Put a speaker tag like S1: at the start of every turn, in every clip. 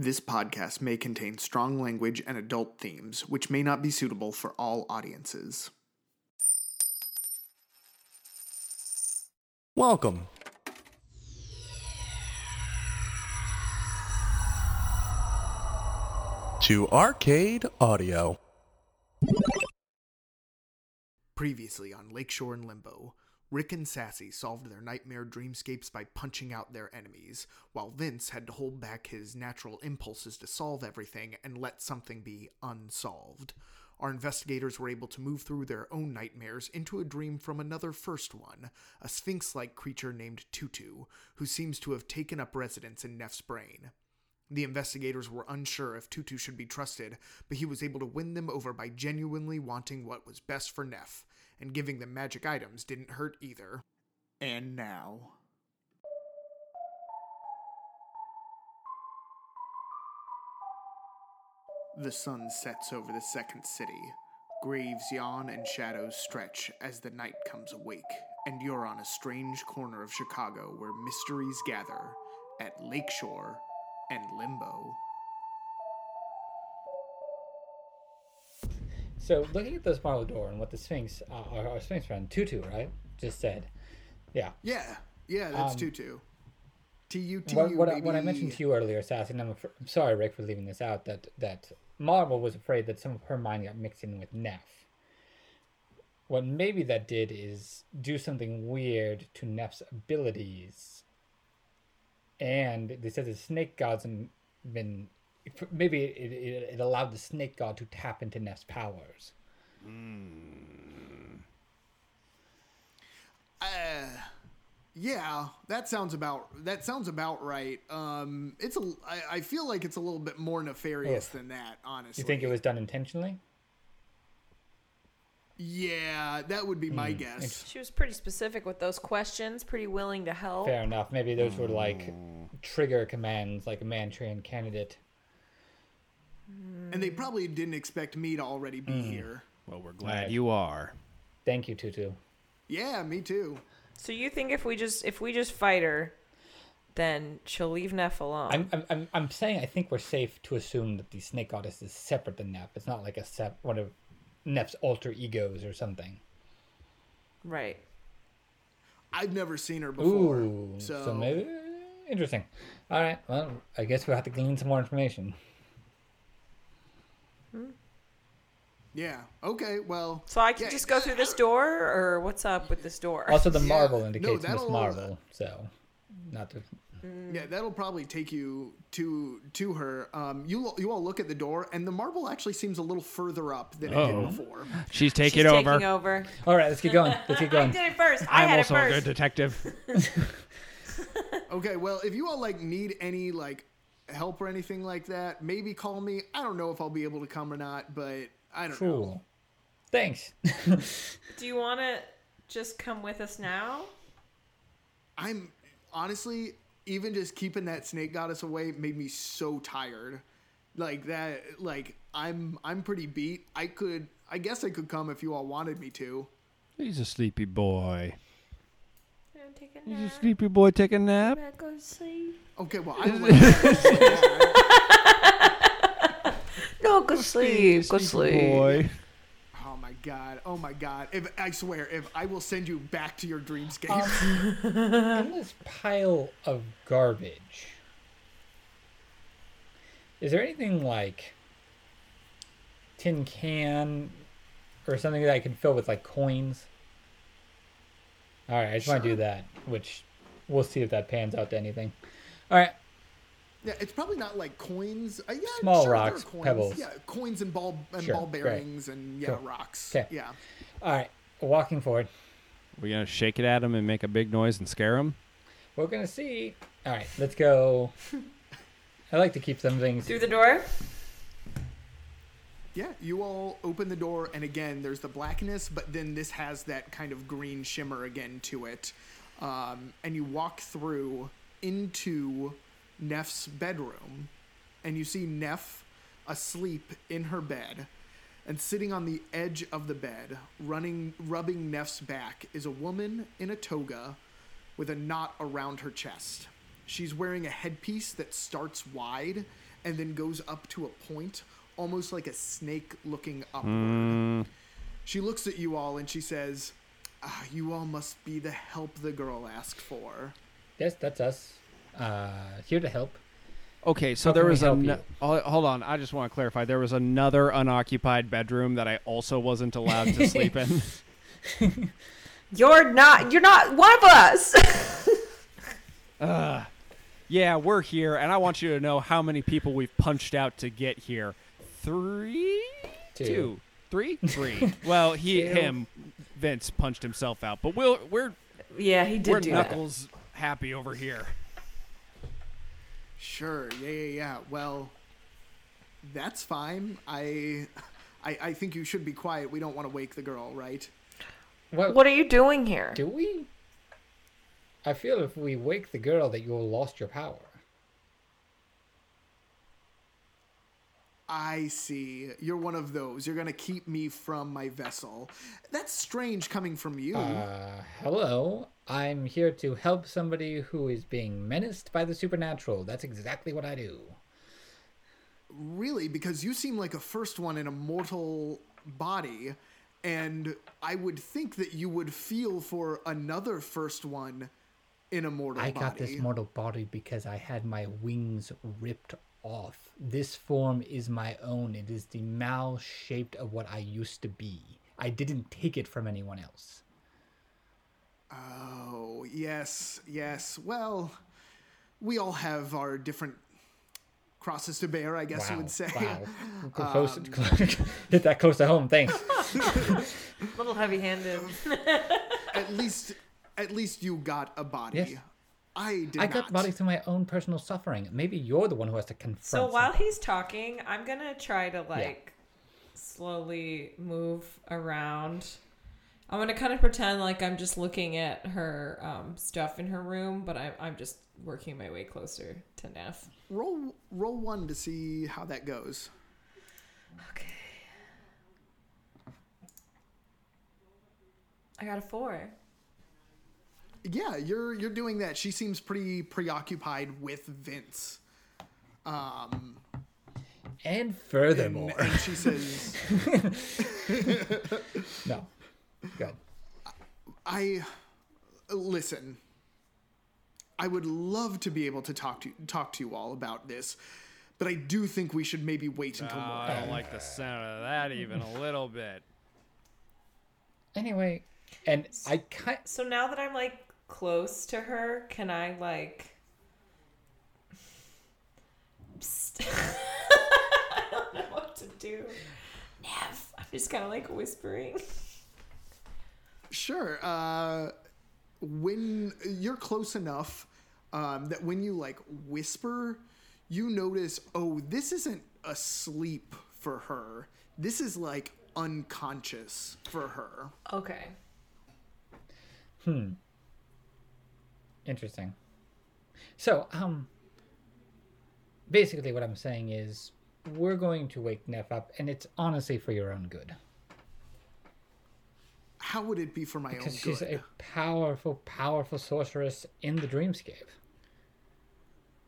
S1: This podcast may contain strong language and adult themes, which may not be suitable for all audiences.
S2: Welcome. To Arcade Audio.
S1: Previously on Lakeshore and Limbo, Rick and Sassy solved their nightmare dreamscapes by punching out their enemies, while Vince had to hold back his natural impulses to solve everything and let something be unsolved. Our investigators were able to move through their own nightmares into a dream from another first one, a sphinx like creature named Tutu, who seems to have taken up residence in Neff's brain. The investigators were unsure if Tutu should be trusted, but he was able to win them over by genuinely wanting what was best for Neff, and giving them magic items didn't hurt either. And now. The sun sets over the second city. Graves yawn and shadows stretch as the night comes awake, and you're on a strange corner of Chicago where mysteries gather at Lakeshore and Limbo.
S3: So looking at this marble door and what the Sphinx, uh, our, our Sphinx friend Tutu, right, just said, yeah.
S1: Yeah, yeah, that's
S3: Um,
S1: Tutu. T U T
S3: What, what, I, what I mentioned to you earlier, Sassy, and I'm, af- I'm sorry, Rick, for leaving this out. That that Marble was afraid that some of her mind got mixed in with Neff. What maybe that did is do something weird to Neff's abilities. And they said the snake gods have been maybe it, it, it allowed the snake god to tap into Neff's powers.
S1: Uh, yeah, that sounds about that sounds about right. Um, it's a. I, I feel like it's a little bit more nefarious
S3: Ugh.
S1: than that. Honestly,
S3: You think it was done intentionally?
S1: Yeah, that would be my
S3: Hmm,
S1: guess.
S4: She was pretty specific with those questions, pretty willing to help.
S3: Fair enough. Maybe those were like trigger commands, like a Manchurian candidate.
S1: And they probably didn't expect me to already be
S3: Hmm.
S1: here.
S5: Well, we're glad
S3: Right.
S5: you are.
S3: Thank you, Tutu.
S1: Yeah, me too.
S4: So you think if we just if we just fight her, then she'll leave Neff alone?
S3: I'm, I'm, I'm, I'm saying I think we're safe to assume that the snake goddess is separate than Neff. It's not like a sep- one of Neff's alter egos or something.
S4: right.
S1: I've never seen her before,
S3: Ooh,
S1: so,
S3: so maybe interesting. All right, well, I guess we'll have to glean some more information.
S1: Yeah. Okay, well,
S4: So I can
S1: Yeah,
S4: just go through this door, or what's up with this door?
S3: Also, the
S1: Yeah,
S3: marble
S1: no,
S3: indicates Miss
S1: that'll-
S3: Marvel, so not to.
S1: yeah, that'll probably take you to to her. Um, you you all look at the door, and the marble actually seems a little further up than it
S5: Oh.
S1: did before.
S5: She's
S4: She's
S5: taking over.
S4: taking over.
S3: All right, let's get going. Let's get
S4: I did it first. I
S5: I'm
S4: had
S5: also
S4: it
S5: a good detective.
S1: Okay, well, if you all like need any like help or anything like that, maybe call me. I don't know if I'll be able to come or not, but I don't know.
S3: Cool. Thanks.
S4: Do you want to just come with us now?
S1: I'm honestly even just keeping that snake goddess away made me so tired. Like that like I'm I'm pretty beat. I could I guess I could come if you all wanted me to.
S5: He's a sleepy boy.
S4: I'm gonna take a
S5: He's a
S4: nap.
S5: sleepy boy taking a nap.
S4: I'm gonna go to sleep.
S1: Okay, well I don't like that.
S4: No, go sleep. Go
S5: Sleepy
S4: sleep.
S5: boy.
S1: Oh my god. Oh my god. If I swear, if I will send you back to your dreamscape.
S3: Uh, in this pile of garbage, is there anything like tin can or something that I can fill with like coins? All right, I just want to do that, which we'll see if that pans out to anything. All right,
S1: Yeah, it's probably not like coins. Uh, yeah,
S3: Small
S1: sure,
S3: rocks,
S1: coins.
S3: pebbles.
S1: Yeah, coins and ball and
S3: Sure,
S1: ball
S3: great.
S1: bearings and yeah,
S3: Cool.
S1: rocks.
S3: 'Kay.
S1: Yeah.
S3: all right, walking forward.
S5: We're gonna shake it at him and make a big noise and scare him.
S3: We're gonna see. All right, let's go. I like to keep some things.
S4: Through the door.
S1: Yeah, you all open the door, and again, there's the blackness, but then this has that kind of green shimmer again to it. Um, and you walk through into Neff's bedroom, and you see Neff asleep in her bed. And sitting on the edge of the bed, running, rubbing Neff's back, is a woman in a toga with a knot around her chest. She's wearing a headpiece that starts wide and then goes up to a point, almost like a snake looking upward. She looks at you all and she says, ah, "You all must be the help the girl asked for."
S3: Yes, that's us. Uh, here to help.
S5: Okay, so
S3: How
S5: there was a.
S3: help
S5: no-
S3: you?
S5: oh, hold on, I just want to clarify. There was another unoccupied bedroom that I also wasn't allowed to sleep in.
S4: You're not. You're not one of us.
S5: Yeah, we're here, and I want you to know how many people we've punched out to get here. Three,
S3: Two.
S5: two, three, three. well, he,
S3: Two.
S5: him, Vince punched himself out, but we'll, we're
S4: yeah, he did
S5: we're
S4: do that.
S5: knuckles happy over here.
S1: Sure. Yeah, yeah, yeah. Well, that's fine. I, I, I think you should be quiet. We don't want to wake the girl, right?
S3: What,
S4: What are you doing here?
S3: do we? I feel if we wake the girl that you'll lost your power.
S1: I see. You're one of those. You're gonna keep me from my vessel. That's strange coming from you.
S3: Uh, hello. I'm here to help somebody who is being menaced by the supernatural. That's exactly what I do.
S1: really, because you seem like a first one in a mortal body, and I would think that you would feel for another first one in a mortal
S3: I
S1: body.
S3: got this mortal body because I had my wings ripped off. This form is my own. It is the mal shaped of what I used to be. I didn't take it from anyone else.
S1: Oh, yes, yes. Well, we all have our different crosses to bear, I guess you would say.
S3: Wow. Close, um, hit that close to home. Thanks.
S4: A little heavy-handed.
S1: at least at least you got a body.
S3: Yes.
S1: I did
S3: I
S1: not.
S3: got the body through my own personal suffering. Maybe you're the one who has to confront.
S4: So while
S3: something.
S4: he's talking, I'm gonna try to like slowly move around. I'm gonna kind of pretend like I'm just looking at her um, stuff in her room, but I'm I'm just working my way closer to Neff.
S1: roll roll one to see how that goes.
S4: Okay. I got a four.
S1: Yeah, you're you're doing that. She seems pretty preoccupied with Vince. Um
S3: and
S1: and,
S3: furthermore,
S1: and she says
S3: no, good.
S1: I listen. I would love to be able to talk to talk to you all about this, but I do think we should maybe wait until
S5: Oh, I don't like the sound of that even a little bit.
S3: Anyway, and I kind
S4: So now that I'm like close to her, can I like? Psst. I don't know what to do. Neff, I'm just kind of like whispering.
S1: Sure. Uh, when you're close enough um, that when you like whisper, you notice, oh, this isn't asleep for her. This is like unconscious for her.
S4: Okay.
S3: Interesting. So, um, basically, what I'm saying is, we're going to wake Neff up, and it's honestly for your own good.
S1: How would it be for my own?
S3: Because
S1: own
S3: she's
S1: good?
S3: a powerful, powerful sorceress in the dreamscape.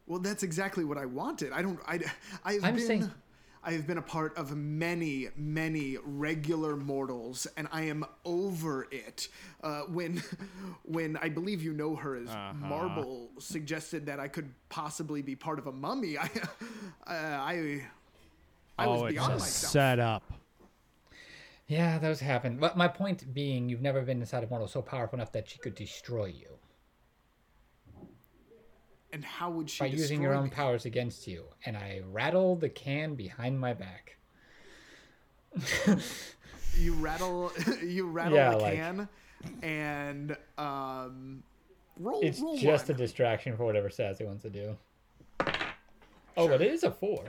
S1: Well, that's exactly what I wanted. I don't. I. I've
S3: I'm
S1: been.
S3: saying-
S1: I have been a part of many, many regular mortals, and I am over it. Uh, when, when I believe you know her as Marble suggested that I could possibly be part of a mummy, I, uh, I, I was
S5: oh, it's
S1: beyond
S5: a
S1: myself.
S5: setup.
S3: Yeah, those happen. But my point being, you've never been inside a mortal so powerful enough that she could destroy you
S1: And how would she
S3: by using your own
S1: me?
S3: powers against you. And I rattle the can behind my back.
S1: You rattle, you rattle
S3: Yeah,
S1: the
S3: like-
S1: can, and um, roll.
S3: It's
S1: roll
S3: just
S1: one.
S3: a distraction for whatever Sassy wants to do. Oh, but it is a four.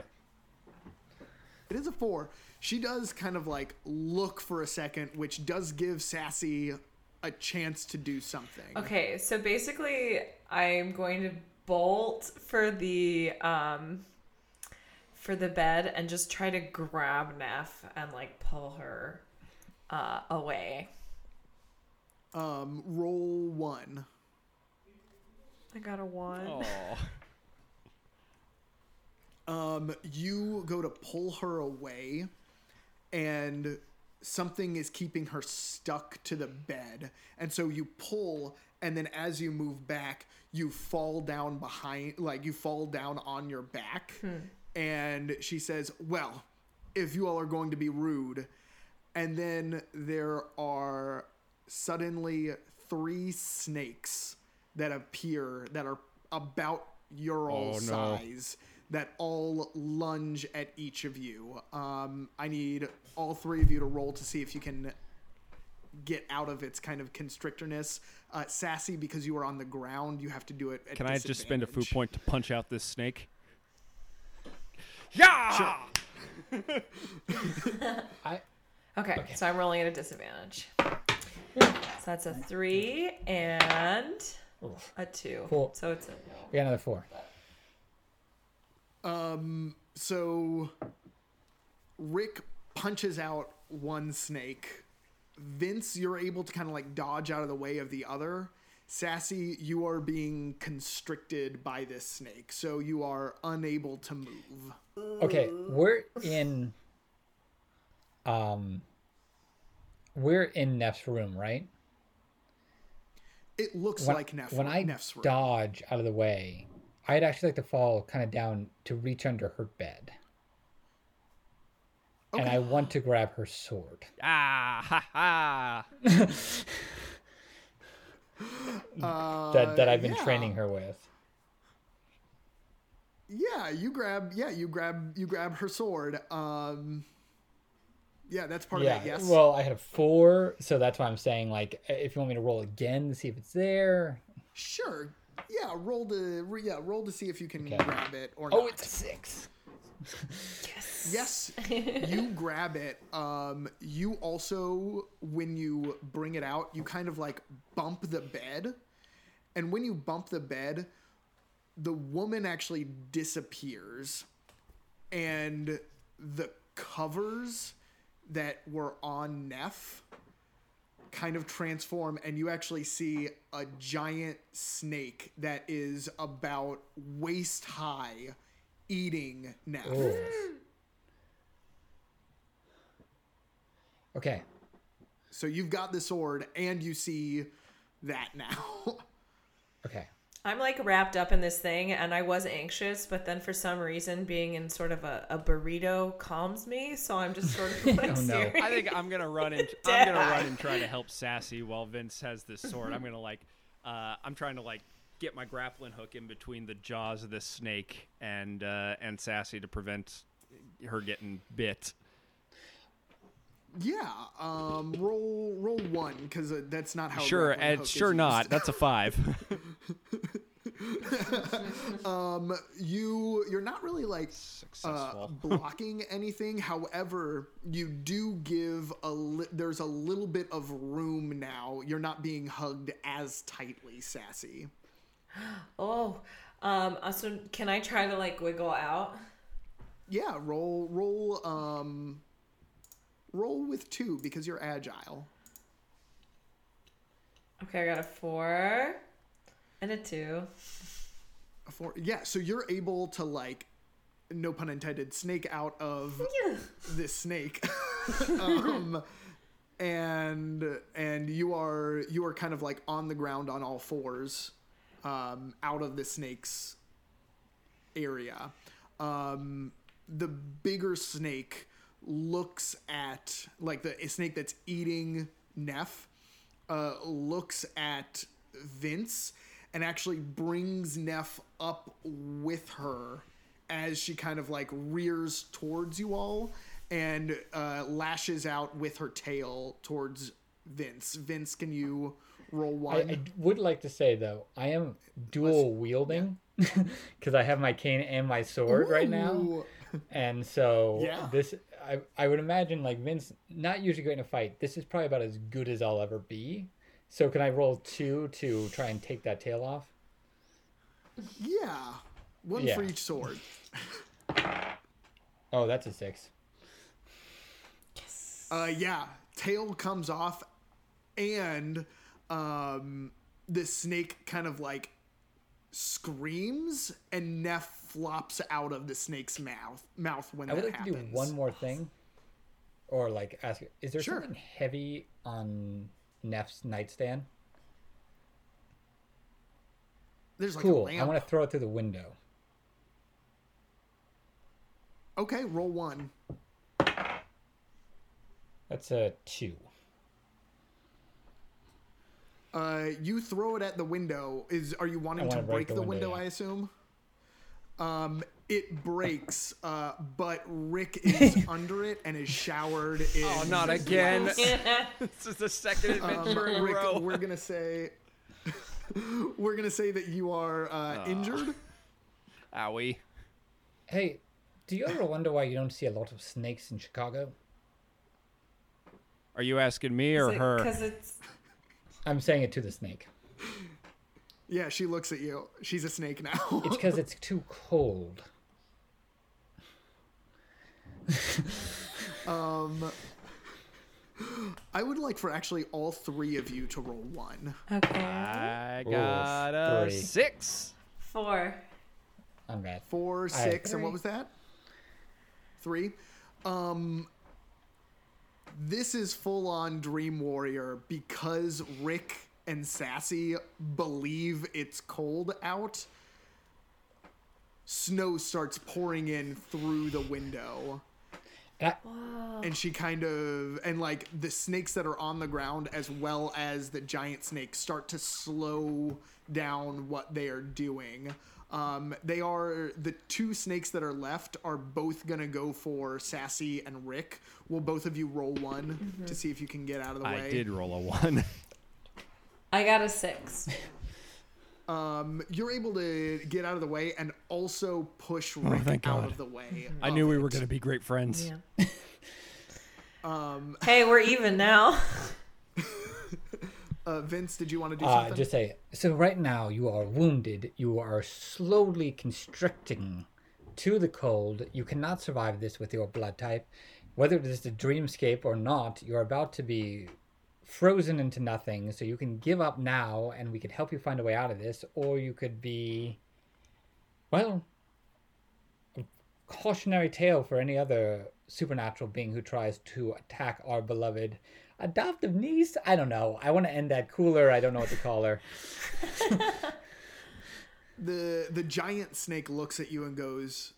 S1: It is a four. She does kind of like look for a second, which does give Sassy a chance to do something.
S4: Okay, so basically, I'm going to bolt for the um for the bed and just try to grab Neff and like pull her uh away.
S1: Um, roll one.
S4: I got a one.
S1: Um, you go to pull her away, and something is keeping her stuck to the bed. And so you pull, and then as you move back, you fall down behind, like you fall down on your back. And she says, Well, if you all are going to be rude. And then there are suddenly three snakes that appear that are about your all
S5: Oh, no.
S1: size that all lunge at each of you. Um, I need all three of you to roll to see if you can get out of its kind of constrictorness. Uh, sassy, because you are on the ground, you have to do it. At
S5: Can I just spend a FU
S1: disadvantage.
S5: point to punch out this snake? Yeah.
S3: I
S4: Okay,
S3: Okay.
S4: so I'm rolling at a disadvantage. So that's a three and a two.
S3: Four.
S4: So it's a
S3: we got another four.
S1: Um, so Rick punches out one snake. Vince, you're able to kind of like dodge out of the way of the other. Sassy, you are being constricted by this snake, so you are unable to move.
S3: Okay, we're in. Um. We're in Neff's room, right?
S1: It looks
S3: When,
S1: like Neff.
S3: when I
S1: Neff's room.
S3: dodge out of the way, I'd actually like to fall kind of down to reach under her bed, and I want to grab her sword.
S5: Ah ha ha.
S3: that that I've been
S1: Uh, yeah.
S3: training her with.
S1: Yeah, you grab. Yeah, you grab. You grab her sword. Um. Yeah, that's part
S3: Yeah.
S1: of that. Yes.
S3: Well, I had a four, so that's why I'm saying like, if you want me to roll again to see if it's there.
S1: sure. Yeah, roll to. Yeah, roll to see if you can
S3: Okay.
S1: grab it or not.
S3: Oh, it's a six.
S1: Yes, yes. you grab it. Um, you also, when you bring it out, you kind of like bump the bed, and when you bump the bed, the woman actually disappears, and the covers that were on Neff kind of transform, and you actually see a giant snake that is about waist high, eating Neff.
S3: Oh. Okay.
S1: So you've got the sword and you see that now.
S3: Okay.
S4: I'm like wrapped up in this thing and I was anxious, but then for some reason being in sort of a, a burrito calms me, so I'm just sort of like
S3: Oh, no.
S5: I think I'm gonna run and I'm gonna run and try to help Sassy while Vince has this sword. I'm gonna like, uh, I'm trying to like get my grappling hook in between the jaws of this snake and uh, and Sassy to prevent her getting bit.
S1: yeah. Um. Roll. Roll one because uh, that's not how.
S5: Sure,
S1: grappling hook
S5: it's
S1: is
S5: sure not.
S1: used.
S5: That's a five.
S1: Um. You. You're not really like. Uh, blocking anything. However, you do give a li- there's a little bit of room now. You're not being hugged as tightly, sassy.
S4: Oh, um, uh, so can I try to like wiggle out?
S1: Yeah, roll roll um roll with 2 because you're agile.
S4: Okay, I got a four and a two.
S1: A four. Yeah, so you're able to like no pun intended snake out of this snake. um and and you are you are kind of like on the ground on all fours um out of the snake's area. Um the bigger snake looks at like the snake that's eating Neff uh, looks at Vince and actually brings Neff up with her as she kind of like rears towards you all and uh, lashes out with her tail towards Vince. Vince, can you roll
S3: I,
S1: one?
S3: I would like to say though, I am dual wielding because I have my cane and my sword right now, and so
S1: Yeah.
S3: this I I would imagine like Vince not usually going to fight. This is probably about as good as I'll ever be. So can I roll two to try and take that tail off?
S1: Yeah. One
S3: Yeah.
S1: for each sword.
S3: Oh, that's a six. Yes.
S1: Uh, yeah, tail comes off, and um, the snake kind of like screams and Neff flops out of the snake's mouth mouth when
S3: I would like
S1: happens.
S3: to do one more thing, or like ask: Is there
S1: Sure.
S3: something heavy on Neff's nightstand?
S1: There's like
S3: Cool. I want to throw it through the window.
S1: Okay, roll one.
S3: That's a two.
S1: Uh, you throw it at the window. Is are you wanting to break,
S3: break the
S1: the,
S3: window,
S1: window?
S3: yeah.
S1: I assume. Um, it breaks, uh, but Rick is under it and is showered in.
S5: Oh, not again. this is the second
S1: Um,
S5: adventure in a row.
S1: we're gonna say. we're gonna say that you are uh, injured.
S5: Owie.
S3: Hey, do you ever wonder why you don't see a lot of snakes in Chicago?
S5: Are you asking me or her?
S4: Because it's
S3: I'm saying it to the snake.
S1: Yeah, she looks at you. She's a snake now.
S3: It's because it's too cold.
S1: Um, I would like for actually all three of you to roll one.
S4: okay.
S5: I got a
S3: three.
S5: six.
S4: Four.
S3: I'm bad.
S1: Four,
S3: I had
S1: six, and what was that? Three. Um, this is full on Dream Warrior because Rick and Sassy believe it's cold out. Snow starts pouring in through the window.
S3: And
S1: and she kind of and like the snakes that are on the ground as well as the giant snakes start to slow down what they are doing um, they are the two snakes that are left are both gonna go for sassy and rick will both of you roll one to see if you can get out of the way
S5: I did roll a one.
S4: I got a six.
S1: um, you're able to get out of the way and also push rick
S5: Oh, thank
S1: out
S5: God.
S1: of the way
S5: I knew we were going to be great friends.
S4: Yeah. um. Hey, we're even now.
S1: uh, vince did you want to do
S3: uh,
S1: something
S3: just say so. Right now, you are wounded. You are slowly constricting to the cold. You cannot survive this with your blood type. Whether it is a dreamscape or not, you're about to be frozen into nothing. So you can give up now, and we could help you find a way out of this, or you could be, well, a cautionary tale for any other supernatural being who tries to attack our beloved adoptive niece. I don't know. I want to end that cooler. I don't know what to call her.
S1: the the giant snake looks at you and goes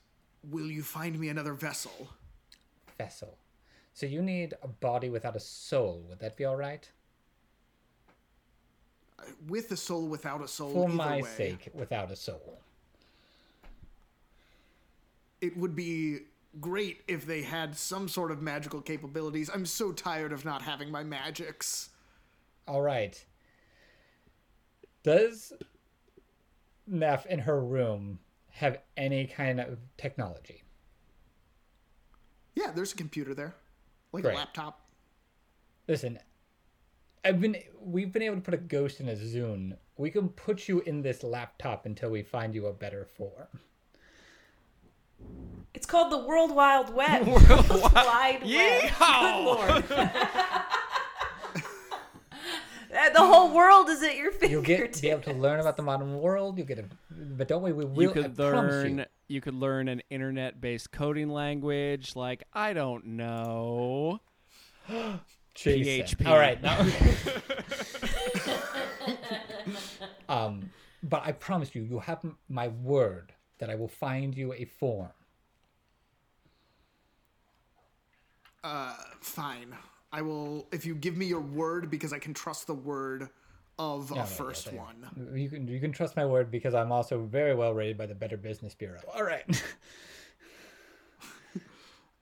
S1: will you find me another vessel
S3: Vessel. So you need a body without a soul. Would that be all right?
S1: Uh, with a soul without a soul
S3: For my
S1: way,
S3: sake, without a soul.
S1: it would be great if they had some sort of magical capabilities i'm so tired of not having my magics
S3: All right. Does Neff in her room have any kind of technology?
S1: yeah there's a computer there like
S3: Great.
S1: a laptop
S3: Listen, I've been we've been able to put a ghost in a Zune. We can put you in this laptop until we find you a better form.
S4: It's called the World Wild Web. World Wide Web. Good lord. Uh, the whole world is at your fingertips.
S3: You'll
S4: fingertips.
S3: get be able to learn about the modern world. You get a, but don't worry, We will.
S5: You
S3: I
S5: could
S3: promise
S5: learn.
S3: you.
S5: You. could learn an internet-based coding language, like I don't know. PHP.
S3: All right. Now. um, but I promise you, you have my word that I will find you a form.
S1: Uh fine i will if you give me your word because i can trust the word of a
S3: Yeah, yeah,
S1: first
S3: yeah.
S1: one
S3: You can you can trust my word because I'm also very well rated by the Better Business Bureau. All right.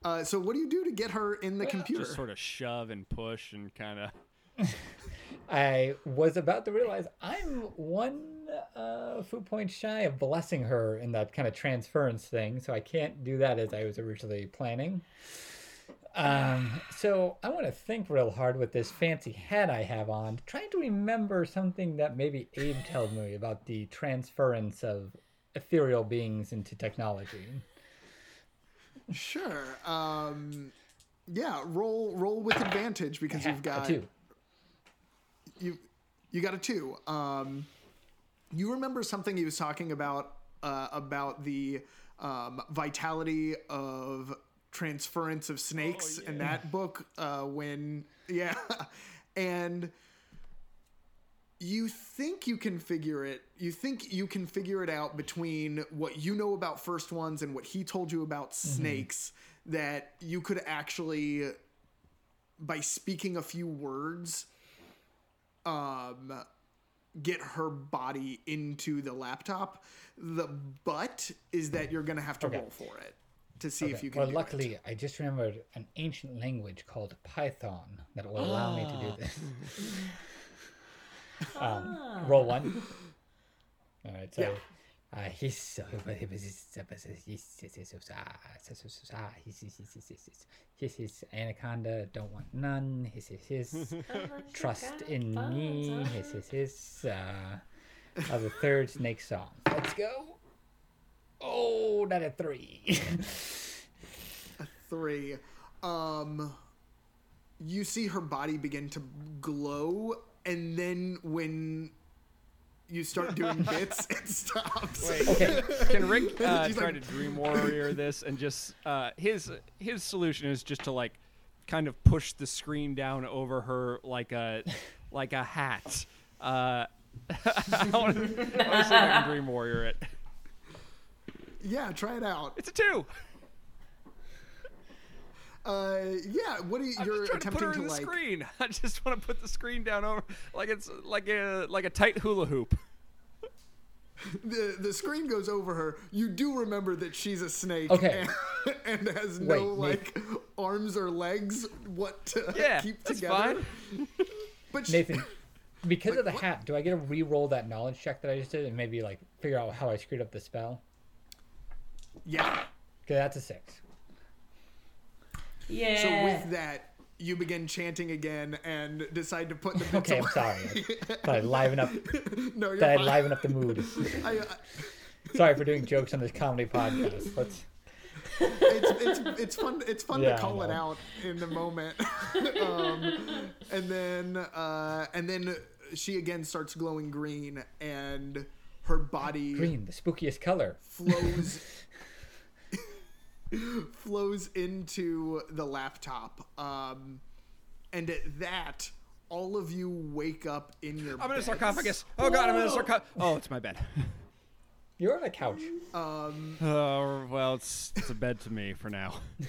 S1: uh so what do you do to get her in the computer
S5: Just sort of shove and push and kind of.
S3: I was about to realize I'm one uh, FU point shy of blessing her in that kind of transference thing, so I can't do that as I was originally planning. Um, so I want to think real hard with this fancy hat I have on, trying to remember something that maybe Abe told me about the transference of ethereal beings into technology.
S1: Sure. Um, yeah. Roll roll with advantage because you've
S3: A
S1: got
S3: two.
S1: you you got a two. Um, you remember something he was talking about uh, about the um, vitality of transference of snakes in that book uh, when yeah and you think you can figure it you think you can figure it out between what you know about first ones and what he told you about snakes that you could actually by speaking a few words um get her body into the laptop. The but is that you're gonna have to
S3: Okay.
S1: roll for it to see if you can
S3: well,
S1: do it.
S3: luckily, I just remembered an ancient language called Python that will allow me to do this. um, roll one. All right, so.
S1: Yeah.
S3: Uh, he's so he's his anaconda don't want none his his his trust in me his his his uh, of the third snake song let's go oh not a three.
S1: A three. Um you see her body begin to glow and then when you start doing bits it stops.
S3: Okay.
S5: Can Rick uh,
S1: She's
S5: try
S1: like-
S5: to dream warrior this and just uh, his his solution is just to like kind of push the screen down over her like a like a hat. Uh, I want to see if I can dream warrior it.
S1: Yeah try it out
S5: It's a two.
S1: uh yeah what are you
S5: I'm
S1: you're
S5: just trying to put her
S1: to
S5: in the
S1: like
S5: screen. I just want to put the screen down over like it's like a like a tight hula hoop.
S1: the the screen goes over her you do remember that she's a snake
S3: Okay.
S1: and, and has no
S3: Wait, Nick.
S1: like arms or legs what to
S5: Yeah,
S1: keep
S5: that's
S1: together
S5: fine.
S1: but she-
S3: Nathan, because of the
S1: what-
S3: hat, do I get to re-roll that knowledge check that I just did and maybe like figure out how I screwed up the spell?
S1: Yeah
S3: Okay, that's a six.
S4: Yeah.
S1: So with that, you begin chanting again and decide to put the bits
S3: Okay, I'm
S1: away.
S3: sorry. Thought I'd liven up.
S1: no, you're
S3: Thought I'd liven up the mood.
S1: I, I,
S3: Sorry for doing jokes on this comedy podcast. Let's.
S1: it's, it's it's fun. It's fun
S3: Yeah,
S1: to call it out in the moment. um, and then uh, and then she again starts glowing green, and her body
S3: Green, the spookiest color.
S1: flows flows into the laptop. Um, and at that, all of you wake up in your.
S5: I'm in a
S1: beds.
S5: sarcophagus. Oh god, I'm in a sarcophagus. Oh, it's my bed.
S3: You're on a couch.
S1: Um,
S5: Oh well, it's it's a bed to me for now.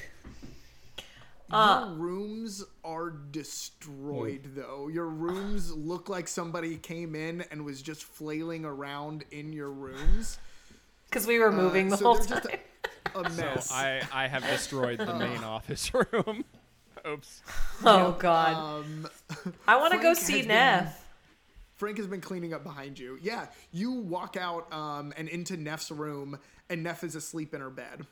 S4: Uh.
S1: Your rooms are destroyed, though. Your rooms look like somebody came in and was just flailing around in your rooms.
S4: Because we were
S1: Uh,
S4: moving the
S1: so
S4: whole
S1: they're
S4: time.
S1: just a, a mess.
S5: So I I have destroyed the main office room. Oops.
S4: oh God.
S1: um,
S4: I want to go see
S1: has been-
S4: Neff.
S1: Frank has been cleaning up behind you. Yeah, you walk out um, and into Neff's room, and Neff is asleep in her bed.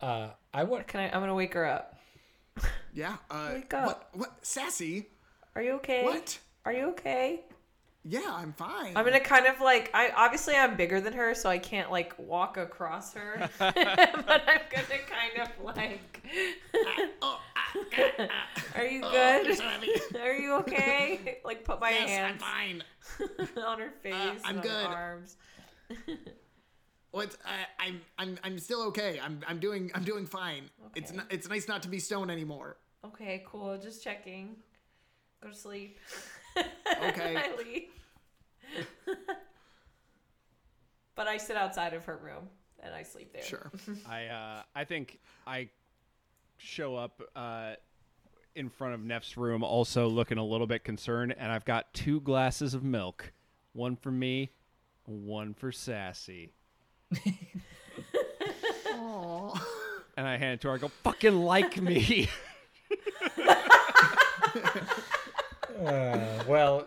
S3: Uh, I want.
S4: Can I? I'm gonna wake her up.
S1: Yeah. Uh,
S4: Wake up.
S1: What? What? Sassy?
S4: Are you okay?
S1: What?
S4: Are you okay?
S1: Yeah, I'm fine.
S4: I'm gonna kind of like I obviously I'm bigger than her, so I can't like walk across her. but I'm gonna kind of like. Uh, oh, ah, ah, Are you ah. good? Oh, Are you okay? Like put my hands
S1: fine.
S4: on her uh, face,
S1: I'm
S4: and on
S1: good.
S4: her arms.
S1: What's? I, I'm. I'm. I'm still okay. I'm. I'm doing. I'm doing fine. It's.
S4: Okay.
S1: Not, it's nice not to be stoned anymore.
S4: Okay, cool. Just checking. Go to sleep.
S1: Okay.
S4: I leave. but I sit outside of her room and I sleep there.
S1: Sure.
S5: I uh I think I show up uh in front of Neff's room also looking a little bit concerned and I've got two glasses of milk. One for me, one for Sassy. And I hand it to her. I go, fucking like me.
S3: Uh, well,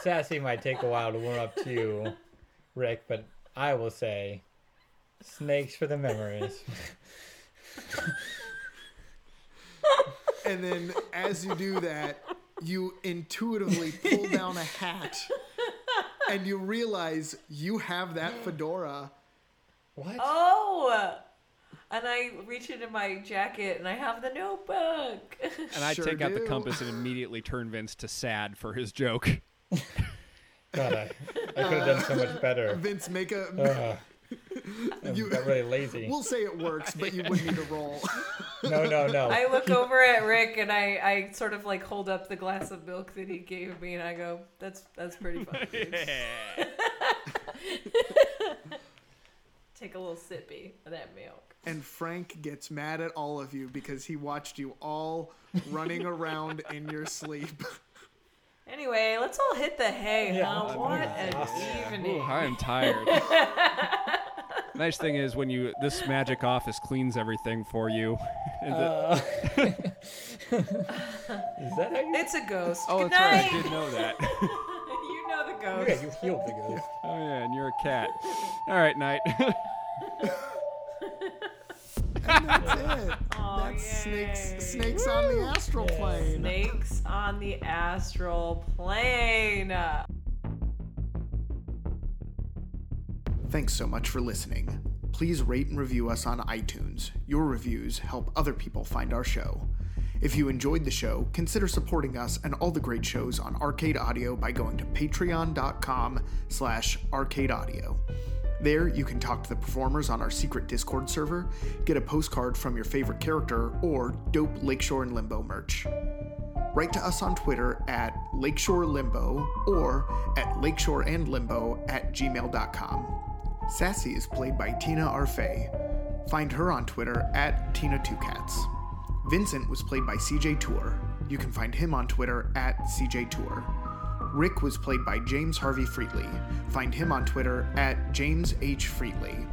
S3: Sassy might take a while to warm up to you, Rick, but I will say, snakes for the memories.
S1: And then as you do that, you intuitively pull down a hat, and you realize you have that fedora.
S3: What?
S4: Oh! And I reach into my jacket and I have the notebook.
S5: And I
S1: Sure
S5: take out the compass and immediately turn Vince to sad for his joke.
S3: God, I, I could have done so much better.
S1: Vince, make a.
S3: Uh,
S1: You-
S3: got really lazy.
S1: We'll say it works, but you wouldn't need to roll.
S3: No, no, no.
S4: I look over at Rick and I, I sort of like hold up the glass of milk that he gave me and I go, "That's that's pretty funny." Dude." Take a little sippy of that milk.
S1: and Frank gets mad at all of you because he watched you all running around in your sleep.
S4: Anyway, let's all hit the hay,
S3: Yeah,
S4: huh?
S3: I'm
S4: What
S3: gonna-
S4: an
S3: Yeah.
S4: evening.
S5: I am tired. nice thing is when you this magic office cleans everything for you.
S3: Uh, is that how you?
S4: It's a ghost.
S5: oh,
S4: Good
S5: that's right. I did know that.
S4: you know the ghost.
S3: Yeah, you healed the ghost.
S5: oh yeah, and you're a cat. All right, night.
S1: And that's it.
S4: Oh,
S1: That's
S4: yay.
S1: snakes. Snakes on the astral plane.
S4: Snakes on the astral plane.
S1: Thanks so much for listening. Please rate and review us on iTunes. Your reviews help other people find our show. If you enjoyed the show, consider supporting us and all the great shows on Arcade Audio by going to patreon.com slash arcadeaudio. There, you can talk to the performers on our secret Discord server, get a postcard from your favorite character, or dope Lakeshore and Limbo merch. Write to us on Twitter at Lakeshore Limbo or at lakeshoreandlimbo at gmail.com. Sassy is played by Tina Arfey. Find her on Twitter at Tina2Cats. Vincent was played by CJ Tour. You can find him on Twitter at CJ Tour. Rick was played by James Harvey Freetley. Find him on Twitter at James H. Freetley.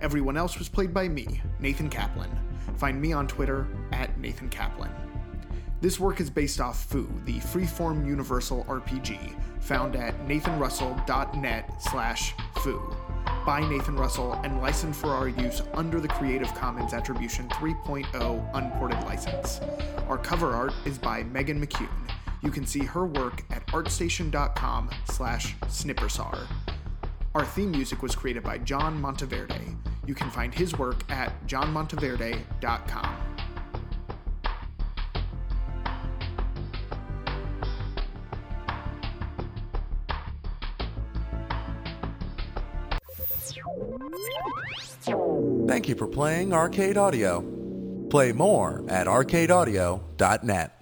S1: Everyone else was played by me, Nathan Kaplan. Find me on Twitter at Nathan Kaplan. This work is based off FU, the freeform universal RPG, found at nathanrussell.net slash fu. By Nathan Russell and licensed for our use under the Creative Commons Attribution 3.0 unported license. Our cover art is by Megan McCune. You can see her work at artstation.com slash snippersar. Our theme music was created by John Monteverde. You can find his work at johnmonteverde.com.
S2: Thank you for playing Arcade Audio. Play more at arcadeaudio.net.